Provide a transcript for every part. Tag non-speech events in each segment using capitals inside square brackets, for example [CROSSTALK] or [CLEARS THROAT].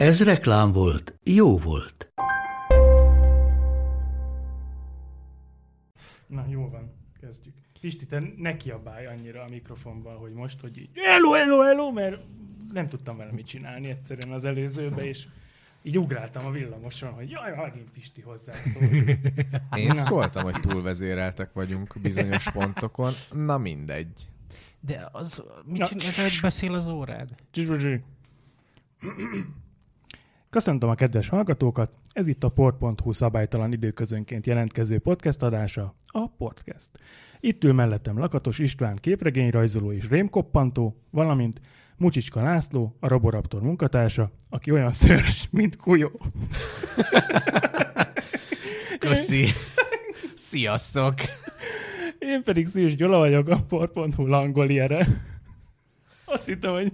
Ez reklám volt, jó volt. Na, jó van, kezdjük. Pisti, te ne kiabálj annyira a mikrofonban, hogy most, hogy így hello, hello, hello, mert nem tudtam vele mit csinálni egyszerűen az előzőbe, és így ugráltam a villamoson, hogy jaj, megint Pisti hozzászól. Én szóltam, hogy túlvezéreltek vagyunk bizonyos pontokon. Na mindegy. De az, mit Na. csinál, hogy beszél az órád? Köszöntöm a kedves hallgatókat, ez itt a port.hu szabálytalan időközönként jelentkező podcast adása, a Podcast. Itt ül mellettem Lakatos István képregényrajzoló és rémkoppantó, valamint Mucsicska László, a Roboraptor munkatársa, aki olyan szőrös, mint kujó. Köszi. Sziasztok. Én pedig Szűs Gyula vagyok, a por.hu langoliere. Azt hittem, hogy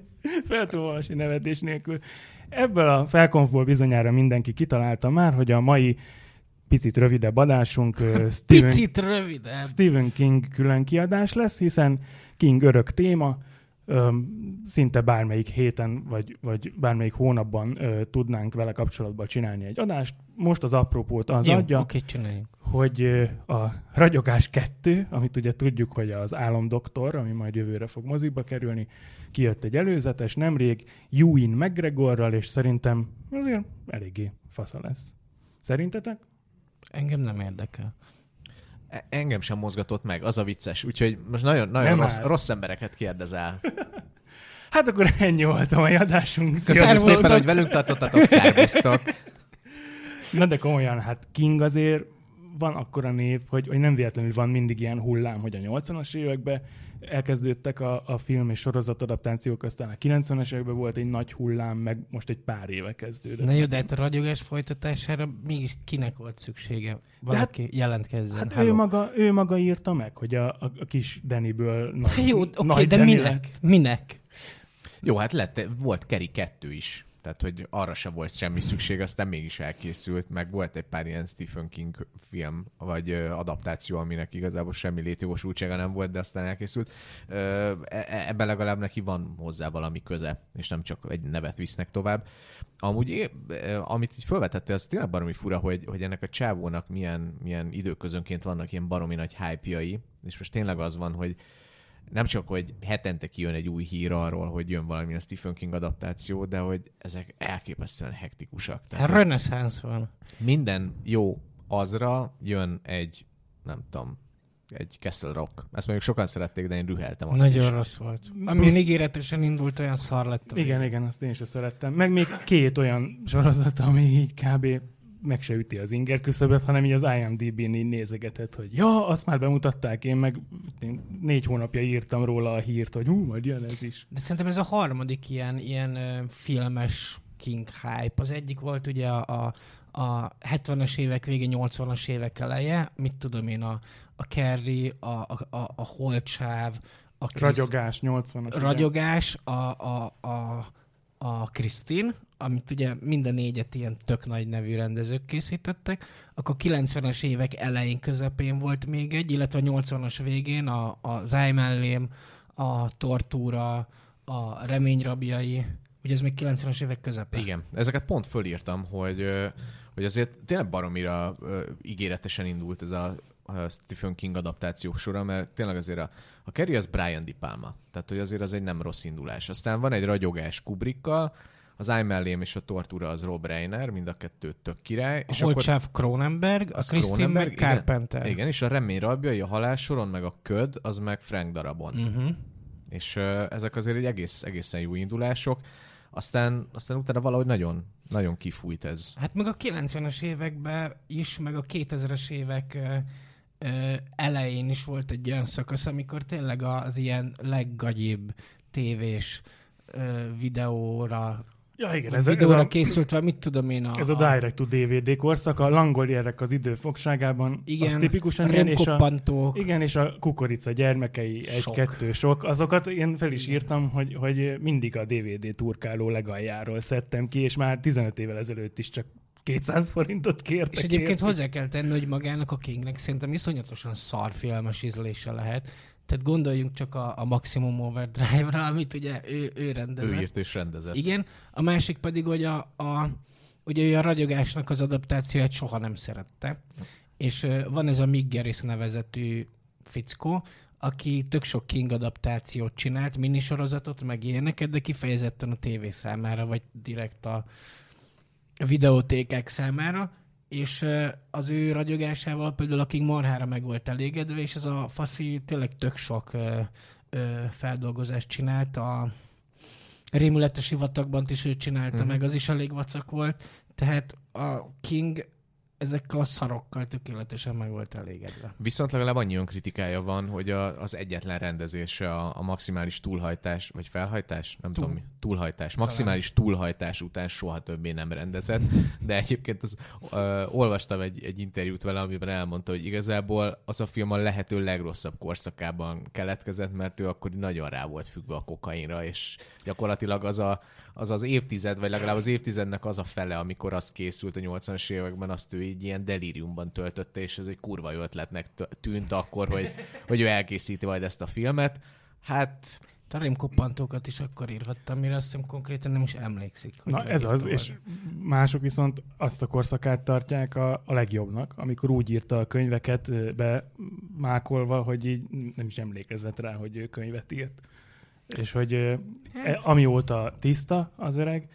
fel tudom olvasni nevetés nélkül. Ebből a felkonfból bizonyára mindenki kitalálta már, hogy a mai picit rövidebb adásunk [LAUGHS] Stephen, Picit rövidebb. Stephen King külön kiadás lesz, hiszen King örök téma, öm, szinte bármelyik héten, vagy, vagy bármelyik hónapban ö, tudnánk vele kapcsolatban csinálni egy adást. Most az apropót az Jó, adja, oké, csináljuk. Hogy a Ragyogás 2, amit ugye tudjuk, hogy az Álomdoktor, ami majd jövőre fog mozikba kerülni, kijött egy előzetes nemrég, Ewan McGregorral, és szerintem azért eléggé fasza lesz. Szerintetek? Engem nem érdekel. E- Engem sem mozgatott meg, az a vicces. Úgyhogy most nagyon, nagyon Nem rossz, áll. rossz embereket kérdezel. [LAUGHS] Hát akkor ennyi volt a mai adásunk. Köszönjük szépen, hogy velünk tartottatok, szervusztok. Na de komolyan, hát King azért van akkora név, hogy, hogy nem véletlenül van mindig ilyen hullám, hogy a 80-as években elkezdődtek a, a film és sorozat adaptációk, aztán a 90-es években volt egy nagy hullám, meg most egy pár éve kezdődött. Na jó, de hát a ragyogás folytatására mégis kinek volt szüksége? Valaki hát, jelentkezzen. Hát ő maga, ő maga írta meg, hogy a, a, a kis Danny-ből [LAUGHS] nagy, Hát Jó, oké, nagy de Danny minek? lett. Minek? Jó, hát lett, volt Keri 2 is. Tehát, hogy arra sem volt semmi szükség, aztán mégis elkészült, meg volt egy pár ilyen Stephen King film, vagy adaptáció, aminek igazából semmi létjogosultsága nem volt, de aztán elkészült. E- e- ebben legalább neki van hozzá valami köze, és nem csak egy nevet visznek tovább. Amúgy, é- ö, amit így felvetette, az tényleg baromi fura, hogy, hogy ennek a csávónak milyen, milyen időközönként vannak ilyen baromi nagy hype és most tényleg az van, hogy nem csak, hogy hetente kijön egy új hír arról, hogy jön valamilyen Stephen King adaptáció, de hogy ezek elképesztően hektikusak. Hát Tehát reneszánsz van. minden jó azra jön egy, nem tudom, egy Castle Rock. Ezt mondjuk sokan szerették, de én rüheltem azt Nagyon is. rossz volt. Plusz- Ami ígéretesen indult, olyan szar lett. Igen, igen, azt én is szerettem. Meg még két olyan sorozat, ami így kb. Meg se üti az inger küszöböt, hanem így az IMDb-n így nézegetett, hogy ja, azt már bemutatták, én meg én négy hónapja írtam róla a hírt, hogy hú, majd jön ez is. De szerintem ez a harmadik ilyen, ilyen filmes King hype. Az egyik volt ugye a, a, a 70-es évek vége, 80-as évek eleje, mit tudom én, a, a Kerry, a, a, a, a Holtsáv, a Chris- Ragyogás 80-as. igen. ragyogás, a, a, a, a Krisztin, amit ugye minden négyet ilyen tök nagy nevű rendezők készítettek, akkor 90-es évek elején, közepén volt még egy, illetve a 80-as végén a, a Zájmellém, a Tortúra, a Reményrabjai, ugye ez még 90-es évek közepén. Igen, ezeket pont fölírtam, hogy, hogy azért tényleg baromira ígéretesen indult ez a Stephen King adaptáció sora, mert tényleg azért a, a Kerry az Brian Di Palma, tehát hogy azért az egy nem rossz indulás. Aztán van egy ragyogás Kubrickkal, az I mellém és a Tortúra az Rob Reiner, mind a kettő tök király. A Holtsáv Cronenberg, a az Krisztin Cronenberg, meg igen. Carpenter. Igen, és a remény rabjai, a halálsoron, meg a köd, az meg Frank Darabont. Uh-huh. És uh, ezek azért egy egész, egészen jó indulások. Aztán, aztán utána valahogy nagyon, nagyon kifújt ez. Hát meg a 90-es években is, meg a 2000-es évek ö, elején is volt egy olyan szakasz, amikor tényleg az ilyen leggagyibb tévés videóra Ja, igen, Ez ez, a, a- ez, videóra a, készült, vagy mit tudom én a... ez a direct to DVD korszak, a langoljerek az idő fogságában, Igen, az tipikusan ilyen, és a, igen, és a kukorica gyermekei egy-kettő sok, azokat én fel is írtam, hogy, hogy mindig a DVD turkáló legaljáról szedtem ki, és már 15 évvel ezelőtt is csak 200 forintot kértek. És egyébként értük. hozzá kell tenni, hogy magának a Kingnek szerintem iszonyatosan szarfilmes ízlése lehet. Tehát gondoljunk csak a, a Maximum Overdrive-ra, amit ugye ő, ő rendezett. Ő írt és rendezett. Igen, a másik pedig, hogy a, a, ugye ő a ragyogásnak az adaptációját soha nem szerette. És van ez a Mick Garris nevezetű fickó, aki tök sok King adaptációt csinált, minisorozatot, meg ilyeneket, de kifejezetten a tévé számára, vagy direkt a videótékek számára, és az ő ragyogásával például a King marhára meg volt elégedve, és ez a faszi tényleg tök sok ö, ö, feldolgozást csinált a Rémületes sivatagban is ő csinálta, Mhm. meg az is elég vacak volt, tehát a King ezekkel a szarokkal tökéletesen meg volt elégedve. Viszont legalább annyi kritikája van, hogy a, az egyetlen rendezése a, a maximális túlhajtás, vagy felhajtás, nem Túl. tudom mi, túlhajtás, maximális túlhajtás után soha többé nem rendezett, de egyébként az, ö, olvastam egy, egy interjút vele, amiben elmondta, hogy igazából az a film a lehető legrosszabb korszakában keletkezett, mert ő akkor nagyon rá volt függve a kokainra, és gyakorlatilag az a, az, az évtized, vagy legalább az évtizednek az a fele, amikor az készült a 80-as években, azt ő így ilyen delíriumban töltötte, és ez egy kurva jó ötletnek tűnt akkor, hogy, hogy ő elkészíti majd ezt a filmet. Hát A rémkoppantókat is akkor írhattam, mire azt hiszem konkrétan nem is emlékszik. Hogy Na ez az, és mások viszont azt a korszakát tartják a, a legjobbnak, amikor úgy írta a könyveket be mákolva, hogy így nem is emlékezett rá, hogy ő könyvet írt. És hogy Hát. e, amióta tiszta az öreg,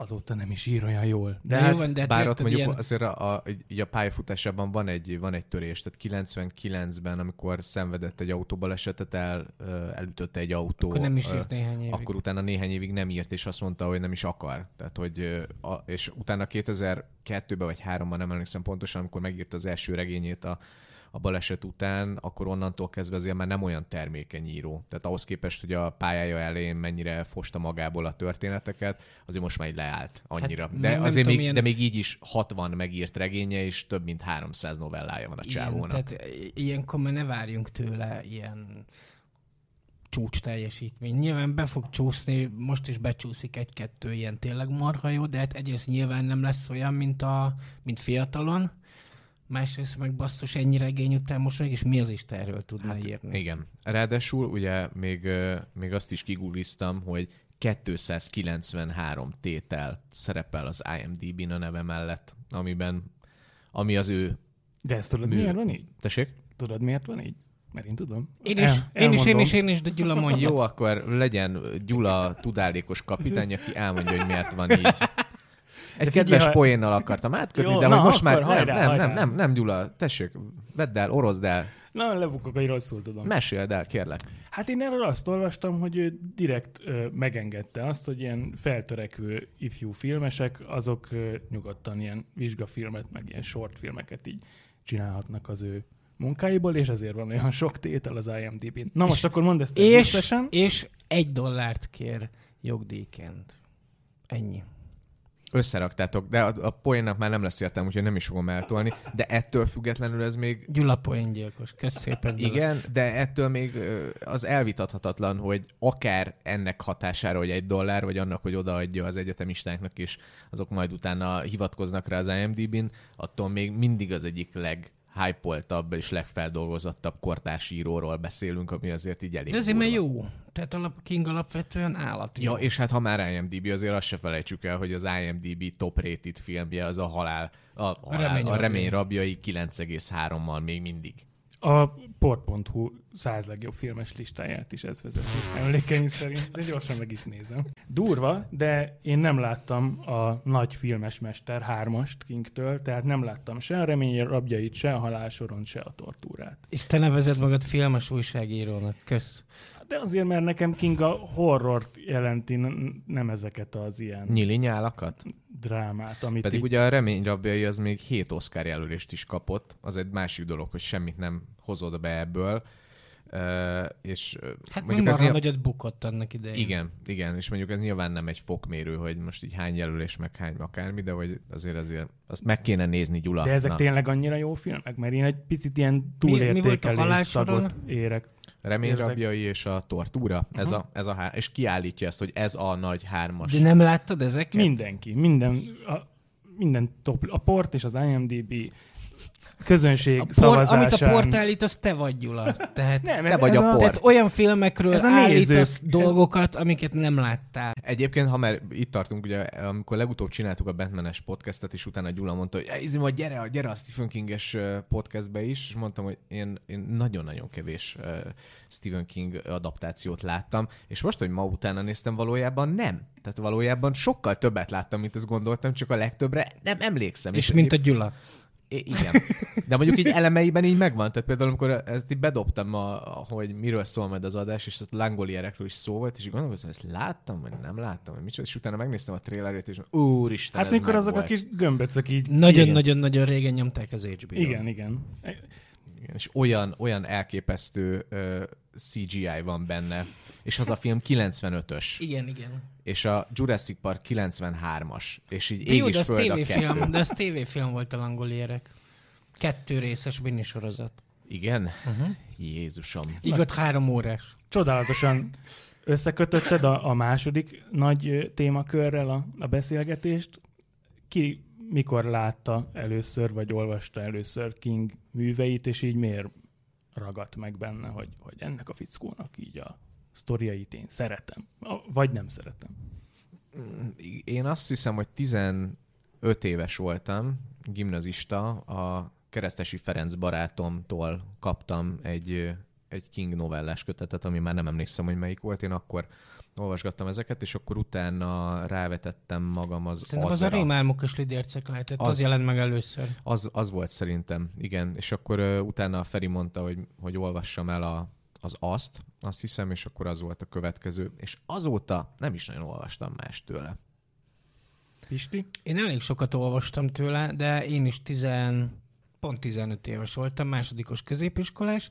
azóta nem is ír olyan jól. De De hát, van, de hát Bár ott mondjuk ilyen- azért a, a, a pályafutásában van egy, van egy törés, tehát 99-ben, amikor szenvedett egy autóbalesetet, el, elütötte egy autó. Akkor nem is írt néhány évig. Akkor utána néhány évig nem írt, és azt mondta, hogy nem is akar. Tehát, hogy, a, és utána 2002-ben vagy 3-ban, nem emlékszem pontosan, amikor megírta az első regényét a, a baleset után, akkor onnantól kezdve azért már nem olyan termékeny író. Tehát ahhoz képest, hogy a pályája elején mennyire fosta magából a történeteket, azért most már így leállt annyira. Hát, nem- de nem azért tudom, még, ilyen- de még így is 60 megírt regénye, és több mint 300 novellája van a Igen, csávónak. tehát ilyenkor már ne várjunk tőle ilyen csúcs teljesítmény. Nyilván be fog csúszni, most is becsúszik egy-kettő ilyen tényleg marha jó, de hát egyrészt nyilván nem lesz olyan, mint, a, mint fiatalon, másrészt meg basszus ennyi regény után most mégis mi az Isten erről tudna hát, írni. Igen. Ráadásul ugye még, még azt is kigoogliztam, hogy 293 tétel szerepel az IMDb-n a neve mellett, amiben, ami az ő... de ezt tudod, Mű- miért van így? Tessék? Tudod, miért van így? Mert én tudom. Én is, El- én is, én is, én is, de Gyula mondja. Jó, akkor legyen Gyula tudálékos kapitány, aki elmondja, hogy miért van így. Egy kedves ha- poénnal akartam átkötni, Jó, de na, hogy most már akkor nem, hajrá, nem, hajrá. nem, nem, nem, Gyula, tessék, vedd el, orozd el, Na, lebukok, hogy rosszul tudom. meséld el, kérlek. Hát én erről azt olvastam, hogy ő direkt ö, megengedte azt, hogy ilyen feltörekvő ifjú filmesek, azok ö, nyugodtan ilyen vizsgafilmet, meg ilyen shortfilmeket így csinálhatnak az ő munkáiból, és ezért van olyan sok tétel az IMDb-n. Na most akkor mondd ezt és, és egy dollárt kér jogdíjként. Ennyi. Összeraktátok, de a, a poénnak már nem lesz értelme, úgyhogy nem is fogom eltolni, de ettől függetlenül ez még Gyula poéngyilkos. Kösz szépen. Gyula. Igen, de ettől még az elvitathatatlan, hogy akár ennek hatására, hogy egy dollár, vagy annak, hogy odaadja az egyetemistáknak, és azok majd utána hivatkoznak rá az IMDb-n, attól még mindig az egyik leg hype és legfeldolgozottabb kortárs íróról beszélünk, ami azért így elég De azért mert jó. Tehát alap, King alapvetően állat. Ja, és hát ha már IMDb, azért azt se felejtsük el, hogy az IMDb top rated filmje az a halál, a, a, halál, remény a remény rabjai 9,3-mal még mindig. A port.hu 100 legjobb filmes listáját is ez vezeti. Emlékeim szerint, de gyorsan meg is nézem. Durva, de én nem láttam a nagy filmes mester hármast Kingtől, tehát nem láttam se a remény rabjait, se a halálsoron, se a tortúrát. És te nevezed magad filmes újságírónak. Kösz. De azért, mert nekem King a horrort jelenti, nem ezeket az ilyen Nyili nyálakat? drámát, amit Pedig így... ugye a Remény rabjai az még 7 Oscar jelölést is kapott, az egy másik dolog, hogy semmit nem hozod be ebből. És Hát mondjuk ez nyilv- nagyot bukott annak idején. Igen, igen, és mondjuk ez nyilván nem egy fokmérő, hogy most így hány jelölés, meg hány akármi, de hogy azért azért azt meg kéne nézni, Gyula. De ezek Na, tényleg annyira jó filmek? Mert én egy picit ilyen túlértékelés szagot érek. Reményrabjai és a tortúra, ez a, ez a há- és kiállítja ezt, hogy ez a nagy hármas. De nem láttad ezeket? Mindenki, minden, a, minden top, a port és az IMDB közönség A por, szavazásán. amit a port állít, az te vagy, Gyula. Tehát, Nem, Te ez, vagy ez a a, port. tehát olyan filmekről Ez a állítasz nézők- dolgokat, amiket nem láttál. Egyébként, ha már itt tartunk, ugye, amikor legutóbb csináltuk a Batman-es podcastet, és utána Gyula mondta, hogy "Ej, Izzi, majd gyere, gyere a Stephen King-es podcastbe is, és mondtam, hogy én, én nagyon-nagyon kevés Stephen King adaptációt láttam, és most, hogy ma utána néztem, valójában nem. Tehát valójában sokkal többet láttam, mint ezt gondoltam, csak a legtöbbre nem emlékszem. És mint a Gyula. Igen. De mondjuk így elemeiben így megvan. Tehát például, amikor ezt így bedobtam, a, hogy miről szól majd az adás, és ott langolierekről is szó volt, és így gondolkoztam, ezt láttam, vagy nem láttam, vagy micsoda, és utána megnéztem a trailerét, és úristen, Hát mikor azok a megvolt. kis gömböcök így... Nagyon-nagyon-nagyon régen nyomták az HBO-n. Igen, igen. Igen, és olyan, olyan elképesztő uh, CGI van benne, és az a film 95-ös, Igen, igen. és a Jurassic Park 93-as, és így De jó, ég de az föld a tévéfilm, kettő. de az tévéfilm volt a langolierek. Kettő részes minisorozat. Igen? Uh-huh. Jézusom. Így volt három órás. Csodálatosan összekötötted a, a második nagy ö, témakörrel a, a beszélgetést. Ki mikor látta először, vagy olvasta először King műveit, és így miért ragadt meg benne, hogy, hogy ennek a fickónak így a sztoriait én szeretem, vagy nem szeretem. Én azt hiszem, hogy 15 éves voltam, gimnazista, a Keresztesi Ferenc barátomtól kaptam egy, egy King novellás kötetet, ami már nem emlékszem, hogy melyik volt. Én akkor olvasgattam ezeket, és akkor utána rávetettem magam az Szerintem az a rémálmok és lidércek lehetett, az, Az- az jelent meg először. Az, az volt szerintem, igen. És akkor uh, utána a Feri mondta, hogy, hogy olvassam el a, az azt, azt hiszem, és akkor az volt a következő. És azóta nem is nagyon olvastam más tőle. Pisti? Én elég sokat olvastam tőle, de én is tizen, pont 15 éves voltam, másodikos középiskolás,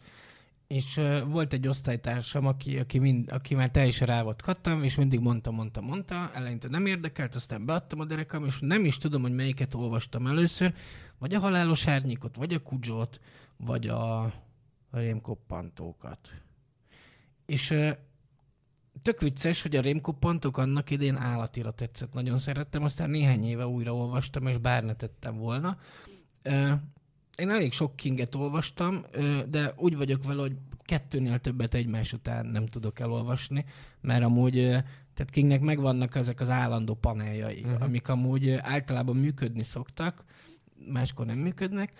és volt egy osztálytársam, aki, aki, mind, aki már teljesen rá volt kattam, és mindig mondta, mondta, mondta, eleinte nem érdekelt, aztán beadtam a derekam, és nem is tudom, hogy melyiket olvastam először, vagy a halálos árnyékot, vagy a kudzsót, vagy a, rémkoppantókat. És tök vicces, hogy a rémkoppantók annak idén állatira tetszett. Nagyon szerettem, aztán néhány éve újra olvastam, és bár ne tettem volna. Én elég sok Kinget olvastam, de úgy vagyok vele, hogy kettőnél többet egymás után nem tudok elolvasni, mert amúgy, tehát Kingnek megvannak ezek az állandó paneljai, uh-huh. amik amúgy általában működni szoktak, máskor nem működnek,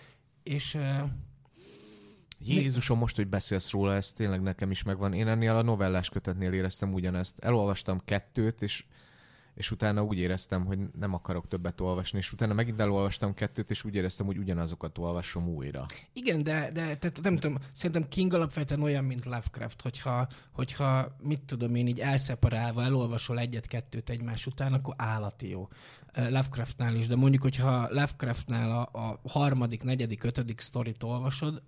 és Jézusom, most, hogy beszélsz róla, ez tényleg nekem is megvan. Én ennél a novellás kötetnél éreztem ugyanezt. Elolvastam kettőt, és, és utána úgy éreztem, hogy nem akarok többet olvasni, és utána megint elolvastam kettőt, és úgy éreztem, hogy ugyanazokat olvasom újra. Igen, de, de tehát nem tudom, szerintem King alapvetően olyan, mint Lovecraft, hogyha, hogyha mit tudom én, így elszeparálva elolvasol egyet-kettőt egymás után, akkor állati jó. Lovecraftnál is, de mondjuk, hogyha Lovecraftnál a, a harmadik, negyedik, ötödik sztorit olvasod,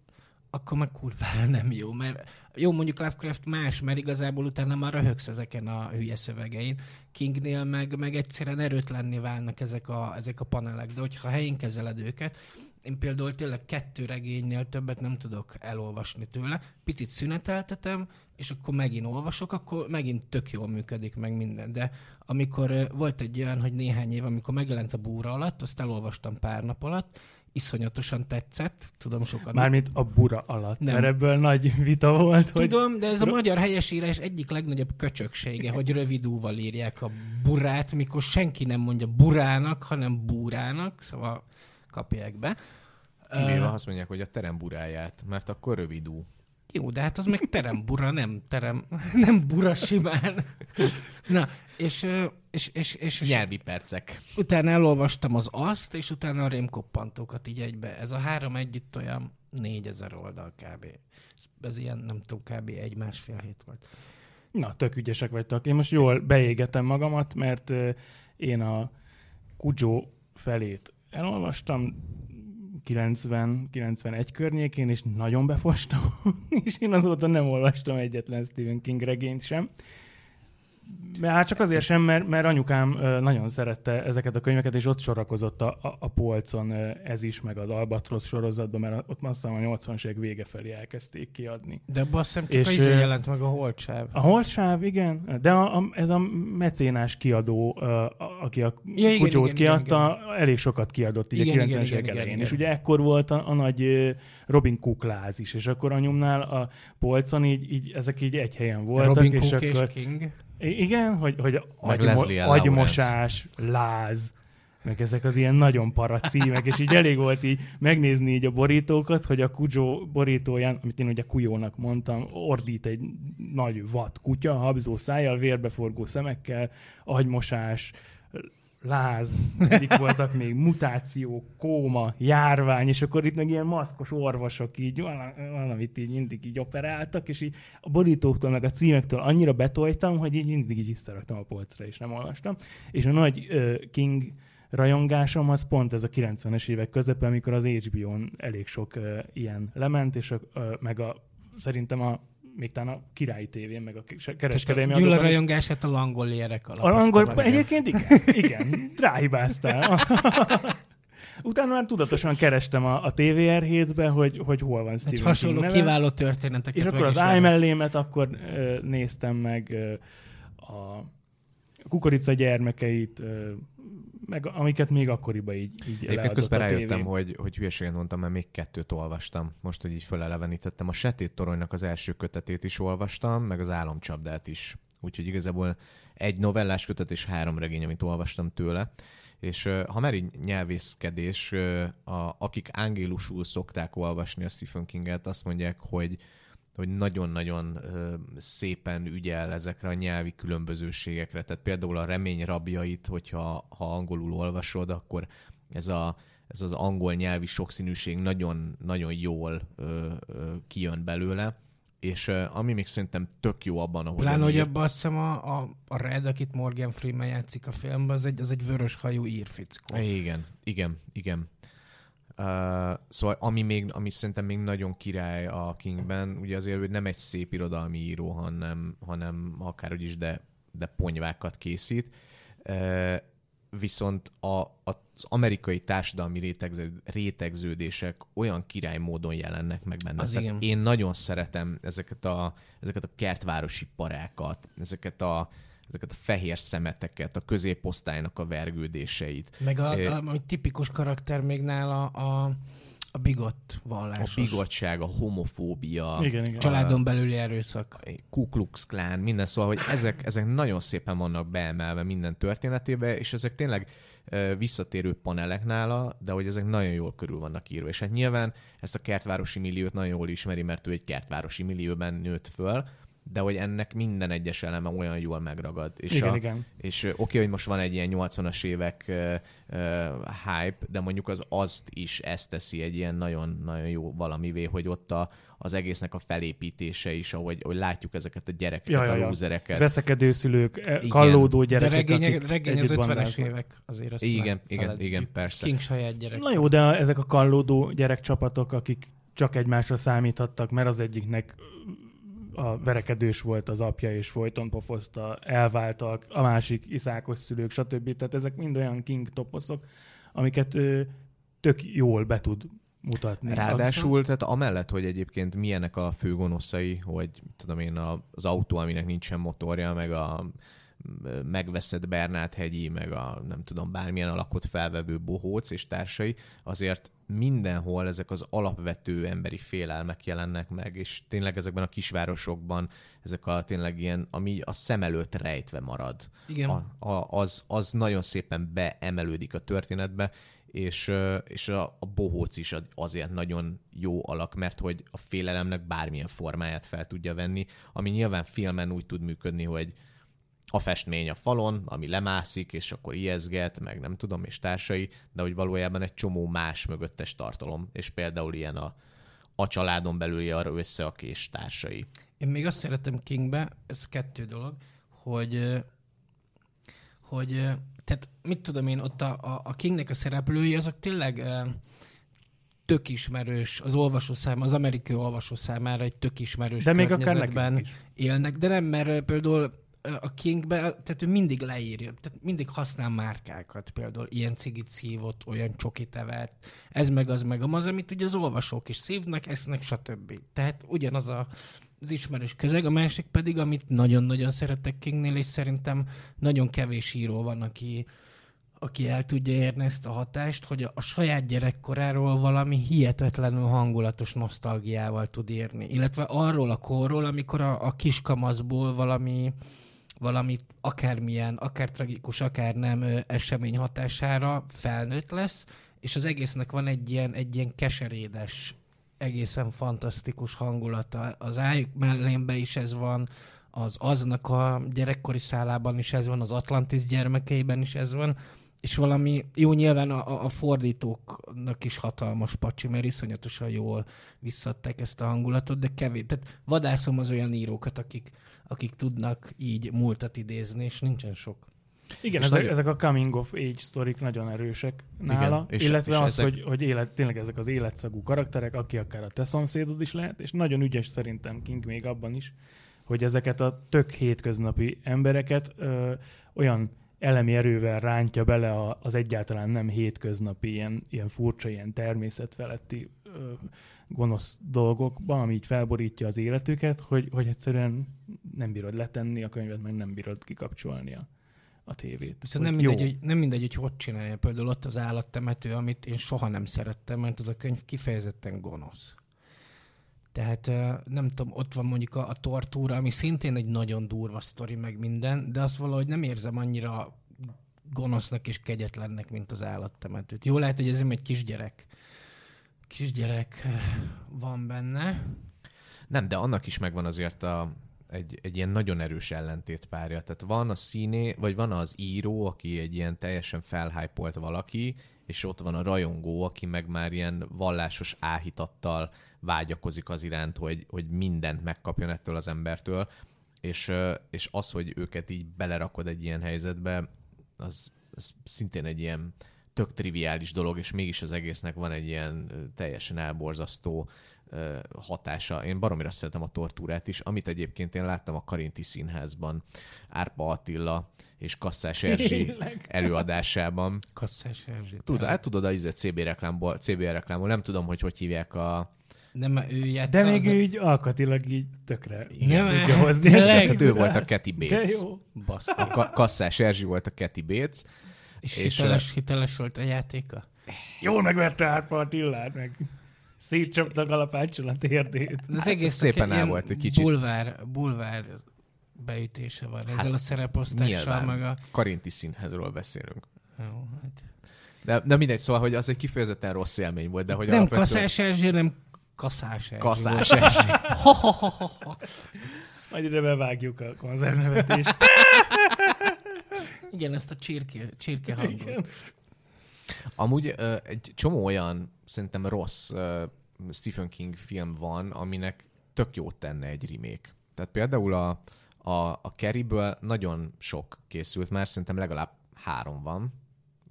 akkor meg kurvára [LAUGHS] nem jó, mert jó, mondjuk Lovecraft más, mert igazából utána már röhögsz ezeken a hülye szövegein. Kingnél meg, meg egyszerűen erőtlenné válnak ezek a, ezek a panelek, de hogyha helyén kezeled őket, én például tényleg kettő regénynél többet nem tudok elolvasni tőle. Picit szüneteltetem, és akkor megint olvasok, akkor megint tök jól működik meg minden. De amikor volt egy olyan, hogy néhány év, amikor megjelent a búra alatt, azt elolvastam pár nap alatt, iszonyatosan tetszett, tudom sokan. Mármint a bura alatt, Nem. mert ebből nagy vita volt, hogy Tudom, de ez a magyar helyesírás egyik legnagyobb köcsöksége, hogy rövid úval írják a burát, mikor senki nem mondja burának, hanem búrának, szóval kapják be. Kivéve Ö, azt mondják, hogy a terem buráját, mert akkor rövidú. Jó, de hát az meg terem bura, nem terem, [LAUGHS] nem bura simán. Na, és, és, és, és, és Nyelvi percek. utána elolvastam az azt, és utána a rémkoppantókat így egybe. Ez a három együtt olyan négyezer oldal kb. Ez, ilyen, nem tudom, kb. egy-másfél hét volt. Na, tök ügyesek vagytok. Én most jól beégetem magamat, mert én a Kujo felét elolvastam 90-91 környékén, és nagyon befostam, [LAUGHS] és én azóta nem olvastam egyetlen Stephen King regényt sem. Hát csak azért sem, mert, mert anyukám nagyon szerette ezeket a könyveket, és ott sorakozott a, a, a polcon ez is, meg az Albatrosz sorozatban, mert ott azt hiszem a 80 évek vége felé elkezdték kiadni. De abban azt hiszem csak És, a izé jelent meg a Holtsáv. A Holsáv, igen, de a, a, ez a mecénás kiadó, a, aki a Ja, igen, Kucsót igen, kiadta, elég sokat kiadott így Igen, a igen, 90-es igen, évek igen, elején. igen. És ugye ekkor volt a, a nagy Robin Cook láz is, és akkor anyumnál a polcon így, így ezek így egy helyen voltak, Robin és Cook és akkor... King. Igen, hogy, hogy agymo- agymosás, láz, meg ezek az ilyen nagyon para címek, és így elég volt így megnézni így a borítókat, hogy a Kujo borítóján, amit én ugye Kujónak mondtam, ordít egy nagy vad kutya, habzó szájjal, vérbeforgó szemekkel, agymosás, láz, eddig voltak még mutáció, kóma, járvány, és akkor itt meg ilyen maszkos orvosok így vala- valamit így mindig így operáltak, és így a borítóktól meg a címektől annyira betoltam, hogy így mindig így visszaraktam a polcra, és nem olvastam. És a nagy uh, King rajongásom az pont ez a 90-es évek közepe, amikor az HBO-n elég sok uh, ilyen lement, és a, meg a, szerintem a még talán a királyi tévén, meg a kereskedelmi Gyula adóban is- rajongását a langolierek alatt. a angol, egyébként igen, igen, ráhibáztál. [LAUGHS] Utána már tudatosan kerestem a, a TVR 7-be, hogy, hogy hol van Egy Stephen hasonló King neve. kiváló történeteket És akkor az iMellémet akkor ö, néztem meg ö, a kukorica gyermekeit, ö, meg amiket még akkoriban így, így Egyébként közben a rájöttem, tévé. hogy, hogy hülyeséget mondtam, mert még kettőt olvastam. Most, hogy így fölelevenítettem. A Setét toronynak az első kötetét is olvastam, meg az álomcsapdát is. Úgyhogy igazából egy novellás kötet és három regény, amit olvastam tőle. És ha már így nyelvészkedés, a, akik angélusul szokták olvasni a Stephen Kinget, azt mondják, hogy hogy nagyon-nagyon szépen ügyel ezekre a nyelvi különbözőségekre. Tehát például a remény rabjait, hogyha ha angolul olvasod, akkor ez, a, ez az angol nyelvi sokszínűség nagyon, nagyon jól ö, ö, kijön belőle. És ö, ami még szerintem tök jó abban, ahogy Pláne, hogy abban azt hiszem a, a, a Red, akit Morgan Freeman játszik a filmben, az egy, az egy vörös hajú írfickó. Igen, igen, igen. Uh, szóval ami, még, ami szerintem még nagyon király a Kingben, ugye azért, hogy nem egy szép irodalmi író, hanem, hanem akárhogy is, de, de ponyvákat készít. Uh, viszont a, az amerikai társadalmi rétegző, rétegződések olyan király módon jelennek meg benne. Az Tehát igen. én nagyon szeretem ezeket a, ezeket a kertvárosi parákat, ezeket a, ezeket a fehér szemeteket, a középosztálynak a vergődéseit. Meg a, a, a tipikus karakter még nála a, a bigott A vallásos. bigotság, a homofóbia, Igen, igen. Családon belüli erőszak. Ku Klux Klan, minden szóval, hogy ezek, ezek nagyon szépen vannak beemelve minden történetébe, és ezek tényleg visszatérő panelek nála, de hogy ezek nagyon jól körül vannak írva. És hát nyilván ezt a kertvárosi milliót nagyon jól ismeri, mert ő egy kertvárosi millióben nőtt föl, de hogy ennek minden egyes eleme olyan jól megragad. És Igen, a, igen. És oké, hogy most van egy ilyen 80-as évek uh, uh, hype, de mondjuk az azt is ezt teszi egy ilyen nagyon-nagyon jó valamivé, hogy ott a, az egésznek a felépítése is, ahogy, ahogy látjuk ezeket a gyerekeket, Ja, ja, a ja. lúzereket. Veszekedő szülők, e, Igen. kallódó De gyerekek, regény, akik regény az együtt 50-es bandáznak. évek azért. Azt Igen, igen, feledjük. igen, persze. King saját gyerek. Na jó, de ezek a kallódó gyerekcsapatok, akik csak egymásra számíthattak, mert az egyiknek a verekedős volt az apja, és folyton pofozta, elváltak, a másik iszákos szülők, stb. Tehát ezek mind olyan king toposzok, amiket ö, tök jól be tud mutatni. Ráadásul, tehát amellett, hogy egyébként milyenek a fő gonoszai, hogy tudom én, az autó, aminek nincsen motorja, meg a megveszett Bernát hegyi, meg a nem tudom, bármilyen alakot felvevő bohóc és társai, azért mindenhol ezek az alapvető emberi félelmek jelennek meg, és tényleg ezekben a kisvárosokban ezek a tényleg ilyen, ami a szem előtt rejtve marad. Igen. A, a, az, az nagyon szépen beemelődik a történetbe, és, és a, a bohóc is az- azért nagyon jó alak, mert hogy a félelemnek bármilyen formáját fel tudja venni, ami nyilván filmen úgy tud működni, hogy a festmény a falon, ami lemászik, és akkor ijeszget, meg nem tudom, és társai, de hogy valójában egy csomó más mögöttes tartalom, és például ilyen a, a családon belüli arra összeak és társai. Én még azt szeretem Kingbe, ez kettő dolog, hogy hogy tehát mit tudom én, ott a, a, a Kingnek a szereplői, azok tényleg tök ismerős, az olvasó szám, az amerikai olvasó számára egy tök ismerős De még akár élnek, de nem, mert például a Kingbe, tehát ő mindig leírja, tehát mindig használ márkákat, például ilyen cigit szívott, olyan csokit evett, ez meg az meg az, amit ugye az olvasók is szívnak, esznek, stb. Tehát ugyanaz a, az ismerős közeg, a másik pedig, amit nagyon-nagyon szeretek Kingnél, és szerintem nagyon kevés író van, aki, aki el tudja érni ezt a hatást, hogy a, a saját gyerekkoráról valami hihetetlenül hangulatos nosztalgiával tud írni. Illetve arról a korról, amikor a, a kiskamaszból valami, valami akármilyen, akár tragikus, akár nem esemény hatására felnőtt lesz, és az egésznek van egy ilyen, egy ilyen keserédes, egészen fantasztikus hangulata. Az ájuk mellénbe is ez van, az aznak a gyerekkori szálában is ez van, az Atlantis gyermekeiben is ez van, és valami, jó nyilván a, a- fordítóknak is hatalmas pacsi, mert iszonyatosan jól visszadták ezt a hangulatot, de kevés. Tehát vadászom az olyan írókat, akik, akik tudnak így múltat idézni, és nincsen sok. Igen, És ezek, nagyon- ezek a coming of age sztorik nagyon erősek nála, és- illetve és az, ezek- hogy, hogy élet, tényleg ezek az életszagú karakterek, aki akár a te szomszédod is lehet, és nagyon ügyes szerintem King még abban is, hogy ezeket a tök hétköznapi embereket ö, olyan elemi erővel rántja bele az egyáltalán nem hétköznapi, ilyen, ilyen furcsa, ilyen természetfeletti ö, gonosz dolgokba, ami így felborítja az életüket, hogy, hogy egyszerűen nem bírod letenni a könyvet, meg nem bírod kikapcsolni a, a tévét. Viszont nem Hogy jó. mindegy, hogy, nem mindegy, hogy hogy csinálja. Például ott az állattemető, amit én soha nem szerettem, mert az a könyv kifejezetten gonosz. Tehát nem tudom, ott van mondjuk a, a tortúra, ami szintén egy nagyon durva sztori, meg minden, de azt valahogy nem érzem annyira gonosznak és kegyetlennek, mint az állattemetőt. Jó lehet, hogy ez egy kisgyerek. Kisgyerek van benne. Nem, de annak is megvan azért a, egy, egy ilyen nagyon erős ellentétpárja. Tehát van a színé, vagy van az író, aki egy ilyen teljesen felhájpolt valaki, és ott van a rajongó, aki meg már ilyen vallásos áhítattal vágyakozik az iránt, hogy, hogy mindent megkapjon ettől az embertől, és, és az, hogy őket így belerakod egy ilyen helyzetbe, az, az szintén egy ilyen tök triviális dolog, és mégis az egésznek van egy ilyen teljesen elborzasztó hatása. Én baromira szeretem a tortúrát is, amit egyébként én láttam a Karinti Színházban Árpa Attila és Kasszás Erzsi Tényleg? előadásában. Kasszás Erzsét. Tudod, hát tudod a CB reklámból, CB reklámból, nem tudom, hogy hogy hívják a... Nem, ő játsza De még az... ő így alkatilag így tökre Igen, tudja hát hozni. ezt a Hát ő volt a. Keti De Bates. jó. Basz. A Ka- Kasszás Erzsi volt a Keti Bates. És, És, hiteles, hiteles volt a játéka? Jól megverte Árpa Attillát, meg szétcsapta a kalapáccsal a térdét. De az Hát egész szépen el volt egy kicsit. Bulvár, bulvár beütése van ezzel Hát, a szereposztással, Nyilván. meg a... Karinti Színházról beszélünk. Jó, hát. De, de mindegy, szóval, hogy az egy kifejezetten rossz élmény volt, de hogy Nem alapvetően- Kaszás Erzsé, nem Kaszás Erzsé. Kaszás. Erzsé. [LAUGHS] Ha, ha, ha, ha, ha. Majd ide bevágjuk a konzervnevetést. Igen, ezt a csirke, csirke [LAUGHS] hangot. Amúgy egy csomó olyan szerintem rossz Stephen King film van, aminek tök jót tenne egy remake. Tehát például a, a, a Carrie-ből nagyon sok készült, már szerintem legalább három van,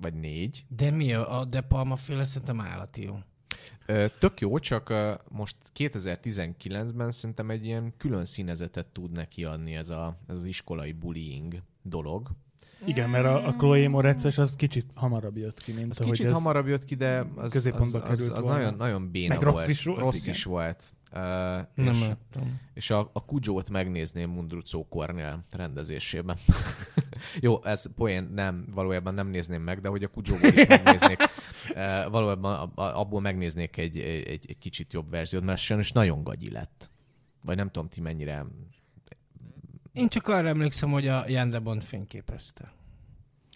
vagy négy. De mi a, a De Palma féle szerintem állati jó. Tök jó, csak most 2019-ben szerintem egy ilyen külön színezetet tud neki adni ez, a, ez az iskolai bullying dolog. Igen, mert a, a Chloe Moretzes az kicsit hamarabb jött ki, mint Az ahogy kicsit ez... hamarabb jött ki, de az, középpontba az, az, került az volna. nagyon, nagyon béna Meg rossz volt. is volt, Rossz igen. is volt. Uh, Nem és, láttam. és a, a Kudzsót megnézném Mundrucó Kornél rendezésében. [LAUGHS] Jó, ez poén, nem, valójában nem nézném meg, de hogy a Kudzsóból is megnéznék, uh, valójában a- a- abból megnéznék egy, egy, egy kicsit jobb verziót, mert sajnos nagyon gagyi lett. Vagy nem tudom ti mennyire... Én csak arra emlékszem, hogy a Jan de Bond fényképezte.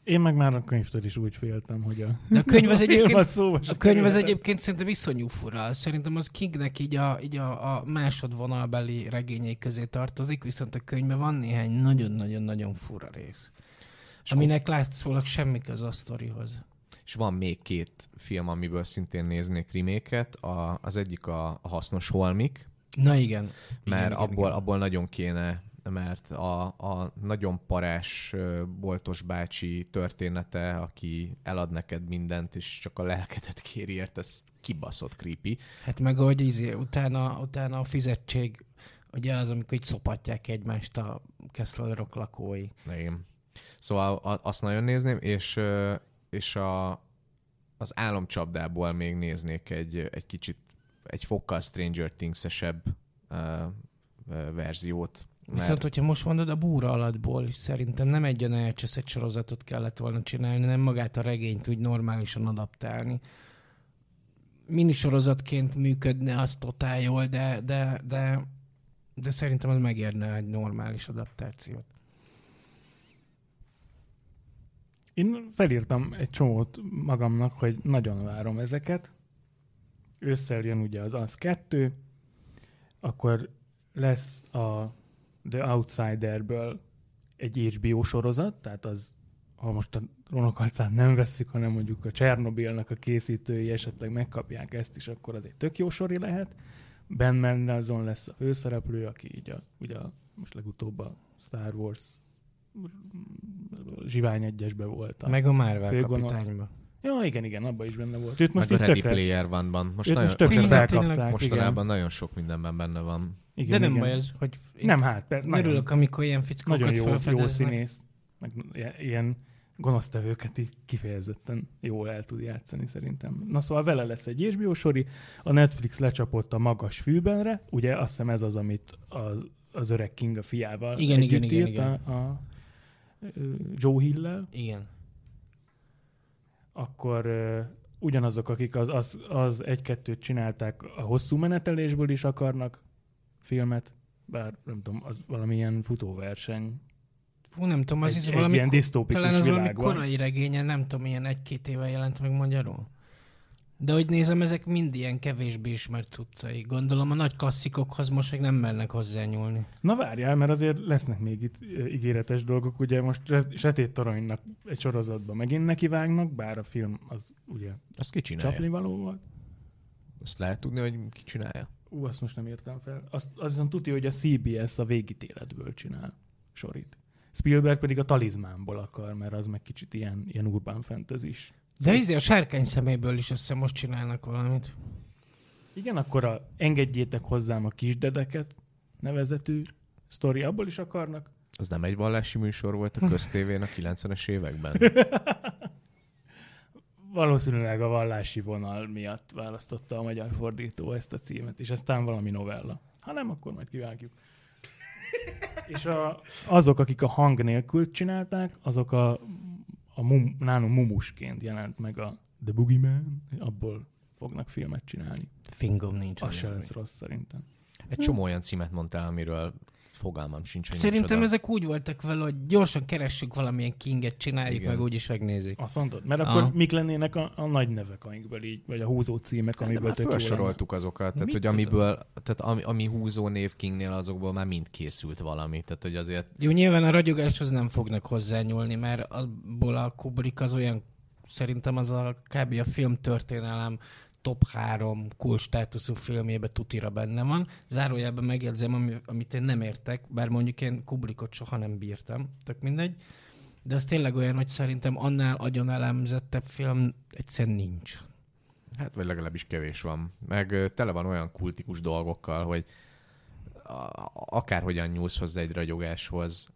Én meg már a könyvtől is úgy féltem, hogy a... De a könyv az [LAUGHS] egyébként, a se könyv az egyébként szerintem iszonyú fura. Szerintem az Kingnek így a, így a, a másodvonalbeli regényei közé tartozik, viszont a könyvben van néhány nagyon-nagyon-nagyon fura rész. És Aminek látszólag semmi köze a sztorihoz. És van még két film, amiből szintén néznék reméket. A, az egyik a, a Hasznos Holmik, Na igen. mert igen, abból, igen. abból nagyon kéne mert a, a nagyon parás boltos bácsi története, aki elad neked mindent, és csak a lelkedet kéri, ért, ez kibaszott creepy. Hát meg ahogy izé, utána, utána a fizetség, ugye az, amikor így szopatják egymást a Kesslerok lakói. Igen. Szóval a, azt nagyon nézném, és, és a, az álomcsapdából még néznék egy, egy kicsit, egy fokkal Stranger Things-esebb ö, verziót. Mert Viszont, hogyha most mondod, a búra alatból is szerintem nem egy olyan elcseszett sorozatot kellett volna csinálni, nem magát a regényt úgy normálisan adaptálni. Minisorozatként működne az totál jól, de, de, de, de szerintem az megérne egy normális adaptációt. Én felírtam egy csomót magamnak, hogy nagyon várom ezeket. Ősszel jön ugye az az kettő, akkor lesz a The Outsiderből egy HBO sorozat, tehát az, ha most a ronokalcát nem veszik, hanem mondjuk a Csernobilnak a készítői esetleg megkapják ezt is, akkor az egy tök jó sori lehet. Ben Mendelsohn lesz a főszereplő, aki így a, ugye a, most legutóbb a Star Wars Zsivány egyesbe volt. A Meg a Marvel főgonosz. kapitányban. Ja, igen, igen, abban is benne volt. Őt most meg a Ready tökre, Player One-ban. Most, őt nagyon, most tökre felkapták. tényleg. mostanában igen. nagyon sok mindenben benne van. Igen, De nem igen. baj ez, hogy Nem, hát, persze, nagyon, örülök, amikor ilyen fickókat nagyon jó, jó színész, meg ilyen- gonosztevőket így kifejezetten jól el tud játszani szerintem. Na szóval vele lesz egy HBO sori, a Netflix lecsapott a magas fűbenre, ugye azt hiszem ez az, amit az, az öreg King a fiával Igen, együtt igen, igen, írt igen. A, a, Joe Hill-lel, Igen. Akkor ugyanazok, akik az, az, az egy-kettőt csinálták, a hosszú menetelésből is akarnak filmet, bár nem tudom, az valamilyen futóverseny. Fú, nem tudom, az Egy, is valami, ilyen disztópikus talán az valami világ van. korai regénye, nem tudom, ilyen egy-két éve jelent meg magyarul. De hogy nézem, ezek mind ilyen kevésbé ismert cuccai. Gondolom a nagy klasszikokhoz most még nem mernek hozzányúlni. Na várjál, mert azért lesznek még itt ígéretes dolgok. Ugye most Sötét Toronynak egy sorozatban megint nekivágnak, bár a film az ugye Azt ki csinálja? csapni való volt. Azt lehet tudni, hogy ki csinálja? Ú, azt most nem értem fel. Azt, azon tudja, hogy a CBS a végítéletből csinál sorit. Spielberg pedig a talizmánból akar, mert az meg kicsit ilyen, ilyen urban fantasy is. De izé a sárkány szeméből is össze most csinálnak valamit. Igen, akkor a Engedjétek hozzám a kisdedeket nevezetű sztori abból is akarnak. Az nem egy vallási műsor volt a [LAUGHS] köztévén a 90-es években? [LAUGHS] Valószínűleg a vallási vonal miatt választotta a magyar fordító ezt a címet, és aztán valami novella. Ha nem, akkor majd kivágjuk. [LAUGHS] és a, azok, akik a hang nélkül csinálták, azok a, a mum, nálunk mumusként jelent meg a The Boogeyman, abból fognak filmet csinálni. Fingom nincs. Az se lesz rossz szerintem. Egy csomó olyan címet mondtál, amiről fogalmam sincs, hogy Szerintem micsoda. ezek úgy voltak vele, hogy gyorsan keressük valamilyen kinget, csináljuk, Igen. meg úgyis megnézik. Azt mondod? Mert akkor Aha. mik lennének a, a nagy nevek, amikből így, vagy a húzó címek, Hát amiből már tök felsoroltuk azokat, tehát Mit hogy tudom? amiből, tehát ami, ami húzó név Kingnél, azokból már mind készült valami, tehát hogy azért Jó, nyilván a ragyogáshoz nem fognak hozzányúlni, mert abból a Kubrick az olyan, szerintem az a kb. a film történelem top 3 cool státuszú filmjébe tutira benne van. Zárójelben megjegyzem, ami, amit én nem értek, bár mondjuk én Kubrickot soha nem bírtam, tök mindegy. De ez tényleg olyan, hogy szerintem annál agyon elemzettebb film egyszerűen nincs. Hát, vagy legalábbis kevés van. Meg tele van olyan kultikus dolgokkal, hogy akárhogyan nyúlsz hozzá egy ragyogáshoz,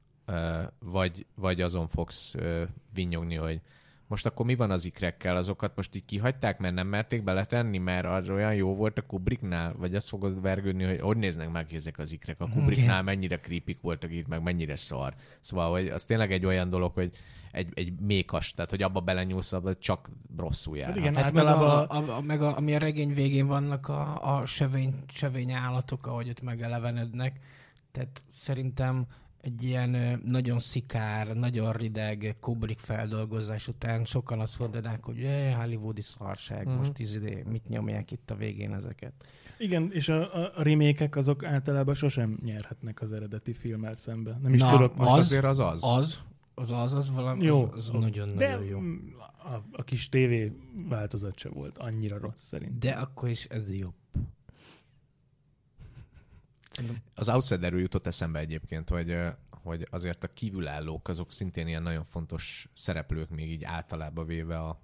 vagy, vagy azon fogsz ö, vinnyogni, hogy most akkor mi van az ikrekkel? Azokat most így kihagyták, mert nem merték beletenni, mert az olyan jó volt a Kubricknál? Vagy azt fogod vergődni, hogy hogy néznek meg ezek az ikrek? A Kubricknál mennyire creepy voltak itt, meg mennyire szar. Szóval, hogy az tényleg egy olyan dolog, hogy egy, egy mékas, tehát hogy abba belenyúlsz, abba csak rosszul jár. Hát igen, Hát meg, általában... a, a, a, meg a, ami a regény végén vannak a, a sövény, sövény állatok, ahogy ott megelevenednek. Tehát szerintem egy ilyen nagyon szikár, nagyon rideg Kubrick feldolgozás után sokan azt mondanák, hogy "Jé, hollywoodi szarság, uh-huh. most izé, mit nyomják itt a végén ezeket. Igen, és a, a, remékek azok általában sosem nyerhetnek az eredeti filmmel szembe. Nem is Na, tudok Most. Az- azért az az. Az, az az, az valami, Jó, az, nagyon-nagyon De jó. mm, a, a kis tévé változat se volt annyira rossz szerint. De akkor is ez jobb. Az outsiderről jutott eszembe egyébként, hogy, hogy azért a kívülállók azok szintén ilyen nagyon fontos szereplők még így általában véve a,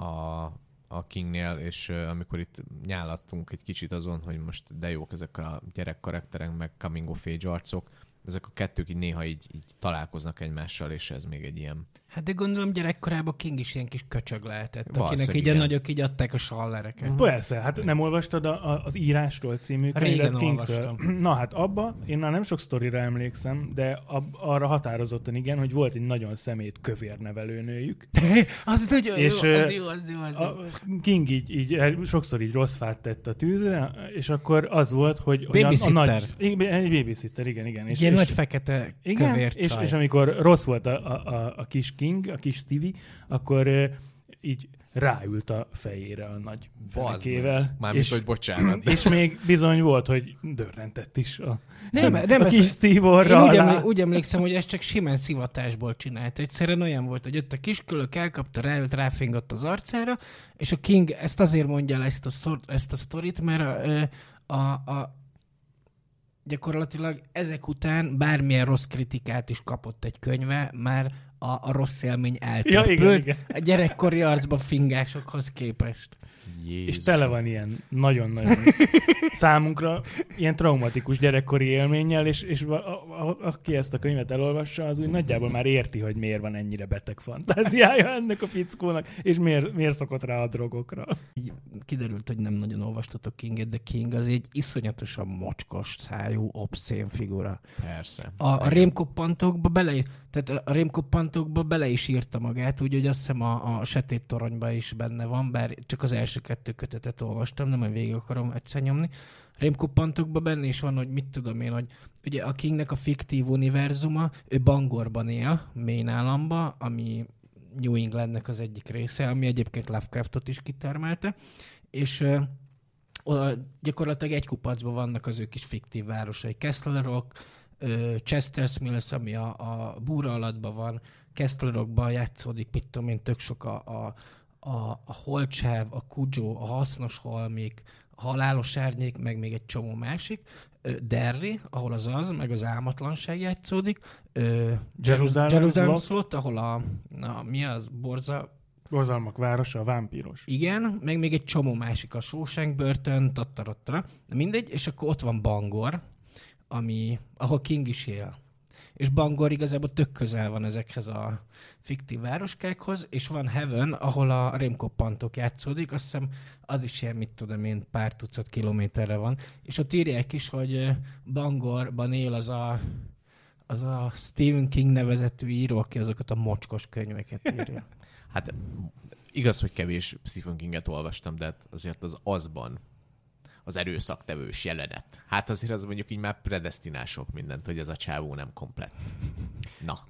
a, a Kingnél, és amikor itt nyálattunk egy kicsit azon, hogy most de jók ezek a gyerek karakterek, meg coming of age arcok, ezek a kettők így néha így, így találkoznak egymással, és ez még egy ilyen... Hát de gondolom gyerekkorában King is ilyen kis köcsög lehetett, akinek így a igen. nagyok így adták a sallereket. Persze, hát nem olvastad a, a, az írásról című könyvet Kingtől? [CLEARS THROAT] Na hát abba, én már nem sok sztorira emlékszem, de ab, arra határozottan igen, hogy volt egy nagyon szemét kövér nevelőnőjük. [LAUGHS] az nagyon És, jó, az jó, az jó, az jó. A King így, így sokszor így rossz fát tett a tűzre, és akkor az volt, hogy, hogy a, a nagy... Igen, Egy babysitter, igen, igen. Egy ilyen nagy fekete igen, kövér és, csaj. és amikor rossz volt a, a, a, a kis King, a kis Stevie, akkor így ráült a fejére a nagy fenekével. Mármint, és, hogy bocsánat. [CLEARS THROAT] és még bizony volt, hogy dörrentett is a, Nem, nem, a kis Steve orra Én úgy, emlé- úgy emlékszem, hogy ez csak simán szivatásból csinált. Egyszerűen olyan volt, hogy jött a kiskölök, elkapta, ráült, ráfingott az arcára, és a King ezt azért mondja el ezt a, szor- ezt a sztorit, mert a, a, a, gyakorlatilag ezek után bármilyen rossz kritikát is kapott egy könyve, már a, a rossz élmény Ja, eltörpült igen, igen. a gyerekkori arcba fingásokhoz képest. Jézus. És tele van ilyen nagyon-nagyon számunkra ilyen traumatikus gyerekkori élménnyel, és, és a, a, a, aki ezt a könyvet elolvassa, az úgy nagyjából már érti, hogy miért van ennyire beteg fantáziája ennek a fickónak, és miért, miért szokott rá a drogokra. így kiderült, hogy nem nagyon olvastatok Kinget, de King az egy iszonyatosan mocskos szájú, obszén figura. Persze. A, a rémkoppantokba bele, tehát a rémkoppantokba bele is írta magát, úgyhogy azt hiszem a, a Setét toronyba is benne van, bár csak az első kettő kötetet olvastam, nem, végig akarom egyszer nyomni. Rémkoppantokban benne is van, hogy mit tudom én, hogy ugye a Kingnek a fiktív univerzuma, ő Bangorban él, Maine államba, ami New Englandnek az egyik része, ami egyébként Lovecraftot is kitermelte, és gyakorlatilag egy kupacban vannak az ő kis fiktív városai. Kessler Rock, ö, Chester's Mills, ami a, a búra alattban van, Kessler Rockban játszódik, mit tudom én, tök sok a, a, a, a Holcsáv, a Kudzsó, a Hasznos Holmik, a Halálos Árnyék, meg még egy csomó másik. Derry, ahol az az, meg az Álmatlanság játszódik. Slot. Slot, ahol a, a, mi az, Borza, Borzalmak városa, a vámpíros. igen, meg még egy csomó másik, a Shawshank börtön, tattarottara. De mindegy, és akkor ott van Bangor, ami, ahol King is él. És Bangor igazából tök közel van ezekhez a fiktív városkákhoz, és van Heaven, ahol a rémkoppantok játszódik, azt hiszem az is ilyen, mit tudom én, pár tucat kilométerre van. És ott írják is, hogy Bangorban él az a, az a Stephen King nevezetű író, aki azokat a mocskos könyveket írja. [LAUGHS] Hát igaz, hogy kevés Stephen Kinget olvastam, de hát azért az azban az erőszaktevős jelenet. Hát azért az mondjuk így már predestinál sok mindent, hogy ez a csávó nem komplett. Na.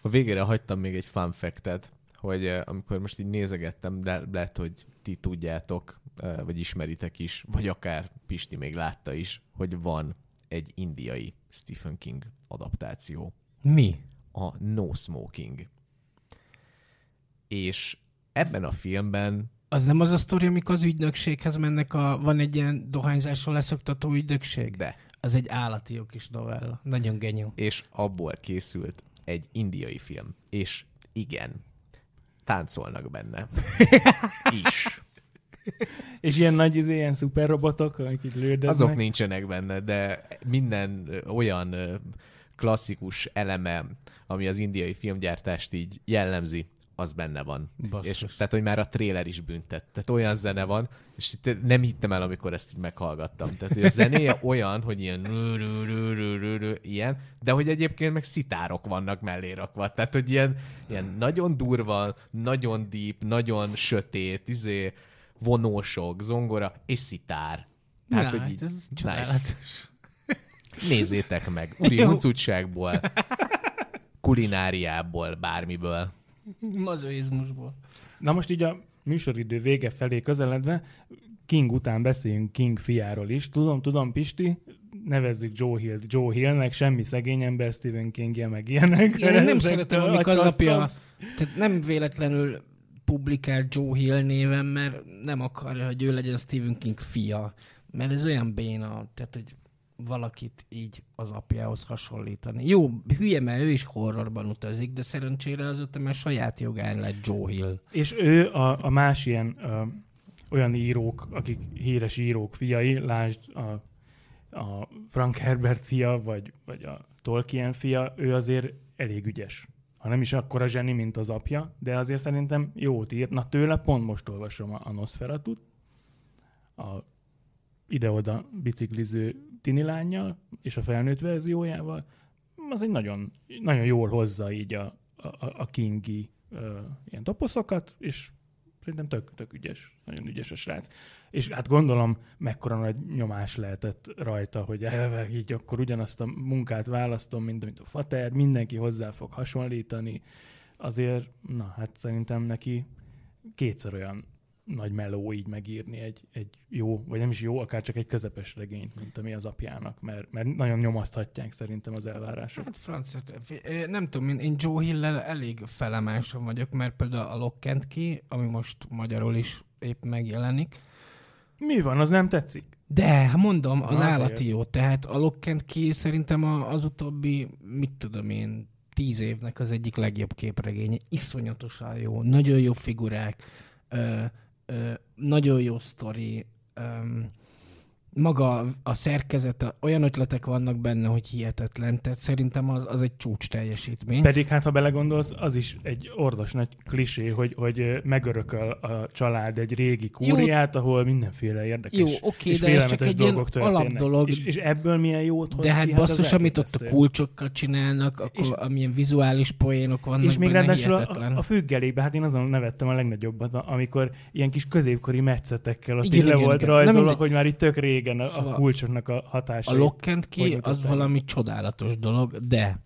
A végére hagytam még egy fun fact hogy eh, amikor most így nézegettem, de lehet, hogy ti tudjátok, eh, vagy ismeritek is, vagy akár Pisti még látta is, hogy van egy indiai Stephen King adaptáció Mi? a No Smoking. És ebben a filmben Az nem az a sztori, amikor az ügynökséghez mennek, a, van egy ilyen dohányzásról leszoktató ügynökség? de, Az egy állati jó kis novella. Nagyon genyó. és abból készült egy indiai film. És igen, táncolnak benne. [LAUGHS] Is. És ilyen nagy, izé, ilyen szuperrobotok, akik így lődöznek. Azok nincsenek benne, de minden olyan klasszikus eleme, ami az indiai filmgyártást így jellemzi, az benne van. Basszus. És, tehát, hogy már a tréler is büntet. Tehát olyan zene van, és itt nem hittem el, amikor ezt így meghallgattam. Tehát, hogy a zenéje [LAUGHS] olyan, hogy ilyen ilyen, de hogy egyébként meg szitárok vannak mellé rakva. Tehát, hogy ilyen, ilyen nagyon durva, nagyon deep, nagyon sötét, izé, vonósok, zongora és szitár. Tehát, Na, hogy így, hát ez nice. Nézzétek meg. [LAUGHS] Uri huncutságból, kulináriából, bármiből. Mazoizmusból. Na most így a műsoridő vége felé közeledve, King után beszéljünk King fiáról is. Tudom, tudom, Pisti, nevezzük Joe Hill Joe Hillnek, semmi szegény ember, Stephen King-je, meg ilyenek. Én nem Ezek szeretem, amikor az apja, agyfasztasz. tehát nem véletlenül publikál Joe Hill néven, mert nem akarja, hogy ő legyen Stephen King fia. Mert ez olyan béna, tehát hogy valakit így az apjához hasonlítani. Jó, hülye, mert ő is horrorban utazik, de szerencsére azóta már saját jogán lett Joe Hill. És ő a, a más ilyen ö, olyan írók, akik híres írók fiai, lásd a, a Frank Herbert fia, vagy, vagy a Tolkien fia, ő azért elég ügyes. Ha nem is akkora zseni, mint az apja, de azért szerintem jót ír. Na tőle pont most olvasom a, a Nosferatut, a ide-oda bicikliző tini lányjal, és a felnőtt verziójával. Az egy nagyon, nagyon jól hozza így a, a, a Kingi ö, ilyen toposzokat, és szerintem tök, tök ügyes, nagyon ügyes a srác. És hát gondolom, mekkora nagy nyomás lehetett rajta, hogy elve így akkor ugyanazt a munkát választom, mint amit a fater, mindenki hozzá fog hasonlítani. Azért, na hát szerintem neki kétszer olyan nagy meló így megírni egy, egy jó, vagy nem is jó, akár csak egy közepes regényt, mint ami az apjának, mert, mert nagyon nyomaszthatják szerintem az elvárások. Hát francia, nem tudom, én, én Joe hill elég felemásom vagyok, mert például a Lockent ki, ami most magyarul is épp megjelenik. Mi van, az nem tetszik? De, hát mondom, az Na, állati azért. jó. Tehát a Lockent ki szerintem az utóbbi, mit tudom én, tíz évnek az egyik legjobb képregénye. Iszonyatosan jó, nagyon jó figurák, nagyon jó sztori, maga a szerkezet, olyan ötletek vannak benne, hogy hihetetlen. Tehát szerintem az, az egy csúcs teljesítmény. Pedig hát, ha belegondolsz, az is egy ordos nagy klisé, hogy, hogy megörököl a család egy régi kúriát, ahol mindenféle érdekes Jó, oké, és de ez csak egy ilyen dolgok történnek. alapdolog. És, és ebből milyen jót hoz De hát ki, basszus, az amit ott a kulcsokkal csinálnak, akkor És- amilyen vizuális poénok vannak És még benne, ráadásul a, a függelékbe, hát én azon nevettem a legnagyobbat, amikor ilyen kis középkori metszetekkel ott Igen, le igen, volt igen. Rajzolva, hogy már itt tök régen a, a Szóval kulcsoknak a hatása. A Lockent hogy ki az mutatták? valami csodálatos dolog, de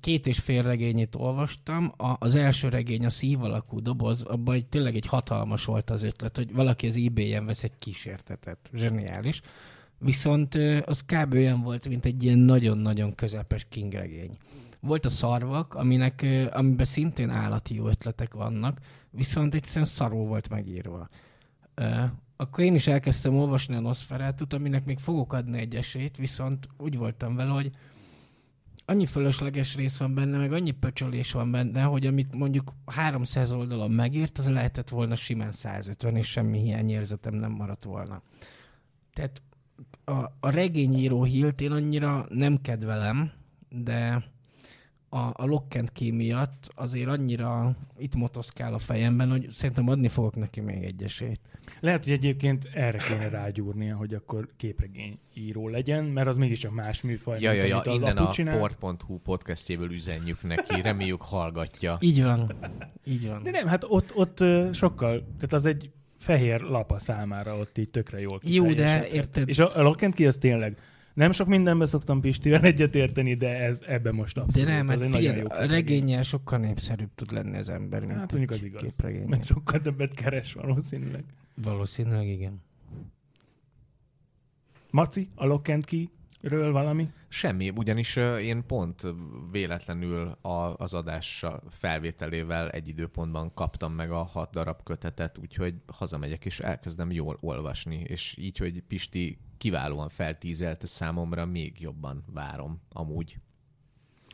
két és fél regényét olvastam. A, az első regény, a szív alakú doboz, abban egy, tényleg egy hatalmas volt az ötlet, hogy valaki az ebay-en vesz egy kísértetet. Zseniális. Viszont az kb. olyan volt, mint egy ilyen nagyon-nagyon közepes King regény. Volt a szarvak, aminek, amiben szintén állati jó ötletek vannak, viszont egyszerűen szarul volt megírva. Akkor én is elkezdtem olvasni a Nosferatu-t, aminek még fogok adni egy esélyt, viszont úgy voltam vele, hogy annyi fölösleges rész van benne, meg annyi pöcsölés van benne, hogy amit mondjuk 300 oldalon megírt, az lehetett volna simán 150, és semmi hiányérzetem nem maradt volna. Tehát a, a regényíró Hilt én annyira nem kedvelem, de a, a Lockent Key miatt azért annyira itt motoszkál a fejemben, hogy szerintem adni fogok neki még egy esélyt. Lehet, hogy egyébként erre kéne rágyúrnia, hogy akkor képregény író legyen, mert az mégiscsak más műfaj, Ja, ja, ja, innen a csinál. port.hu podcastjéből üzenjük neki, reméljük hallgatja. Így van. Így van. De nem, hát ott, ott sokkal, tehát az egy fehér lapa számára ott így tökre jól Jó, de érted- És a, a Lockent ki az tényleg, nem sok mindenben szoktam Pistivel egyetérteni, de ez ebben most De abszolút. nem, az hát egy nagyon jó regényel sokkal népszerűbb tud lenni az ember, mint Hát mondjuk az igaz. képregény. Meg sokkal többet keres valószínűleg. Valószínűleg igen. Maci, a Lockent Key-ről valami? Semmi, ugyanis én pont véletlenül a, az adás felvételével egy időpontban kaptam meg a hat darab kötetet, úgyhogy hazamegyek és elkezdem jól olvasni, és így, hogy Pisti kiválóan feltízelte számomra, még jobban várom amúgy.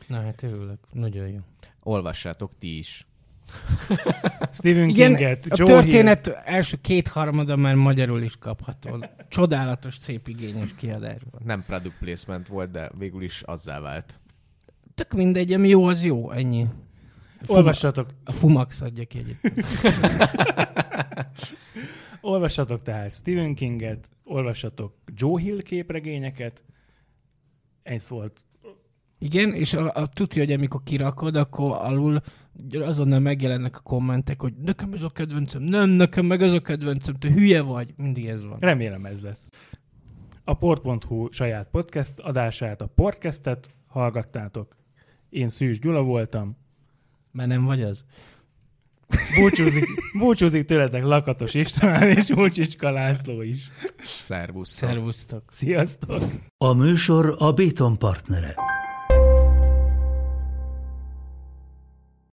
Na hát örülök. Nagyon jó. Olvassátok ti is. [LAUGHS] Stephen Igen, Kinget, a Joe történet első kétharmada már magyarul is kapható. Csodálatos, szép igényes kiadásban. Nem product placement volt, de végül is azzá vált. Tök mindegy, ami jó, az jó, ennyi. Hill. Olvassatok, A Fumax adja ki egyébként. [LAUGHS] olvassatok tehát Stephen Kinget, olvassatok Joe Hill képregényeket. Ez volt. Igen, és a, a tudja, hogy amikor kirakod, akkor alul azonnal megjelennek a kommentek, hogy nekem ez a kedvencem, nem, nekem meg ez a kedvencem, te hülye vagy. Mindig ez van. Remélem ez lesz. A port.hu saját podcast adását, a podcastet hallgattátok. Én Szűs Gyula voltam. Mert nem vagy az? Búcsúzik, búcsúzik tőletek Lakatos István és Ulcsicska László is. Szervusz. Szervusztok. Sziasztok! A műsor a Béton partnere.